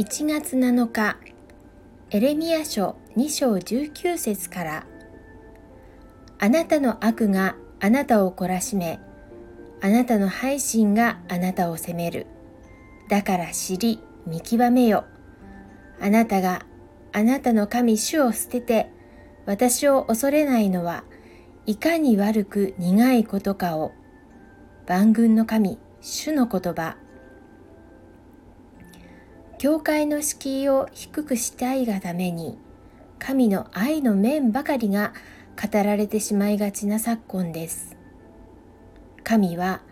1月7日エレミア書2章19節からあなたの悪があなたを懲らしめあなたの配信があなたを責める。だから知り見極めよ。あなたがあなたの神主を捨てて私を恐れないのはいかに悪く苦いことかを。万軍の神主の言葉。教会の敷居を低くしたいがために神の愛の面ばかりが語られてしまいがちな昨今です。神は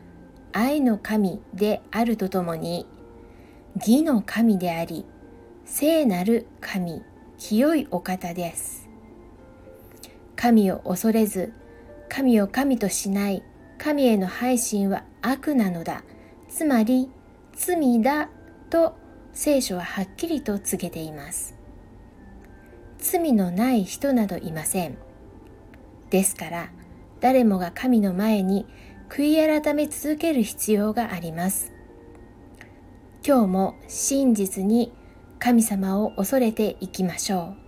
愛の神であるとともに義の神であり聖なる神清いお方です。神を恐れず神を神としない神への配信は悪なのだ。つまり罪だと聖書ははっきりと告げています。罪のない人などいません。ですから誰もが神の前に悔い改め続ける必要があります。今日も真実に神様を恐れていきましょう。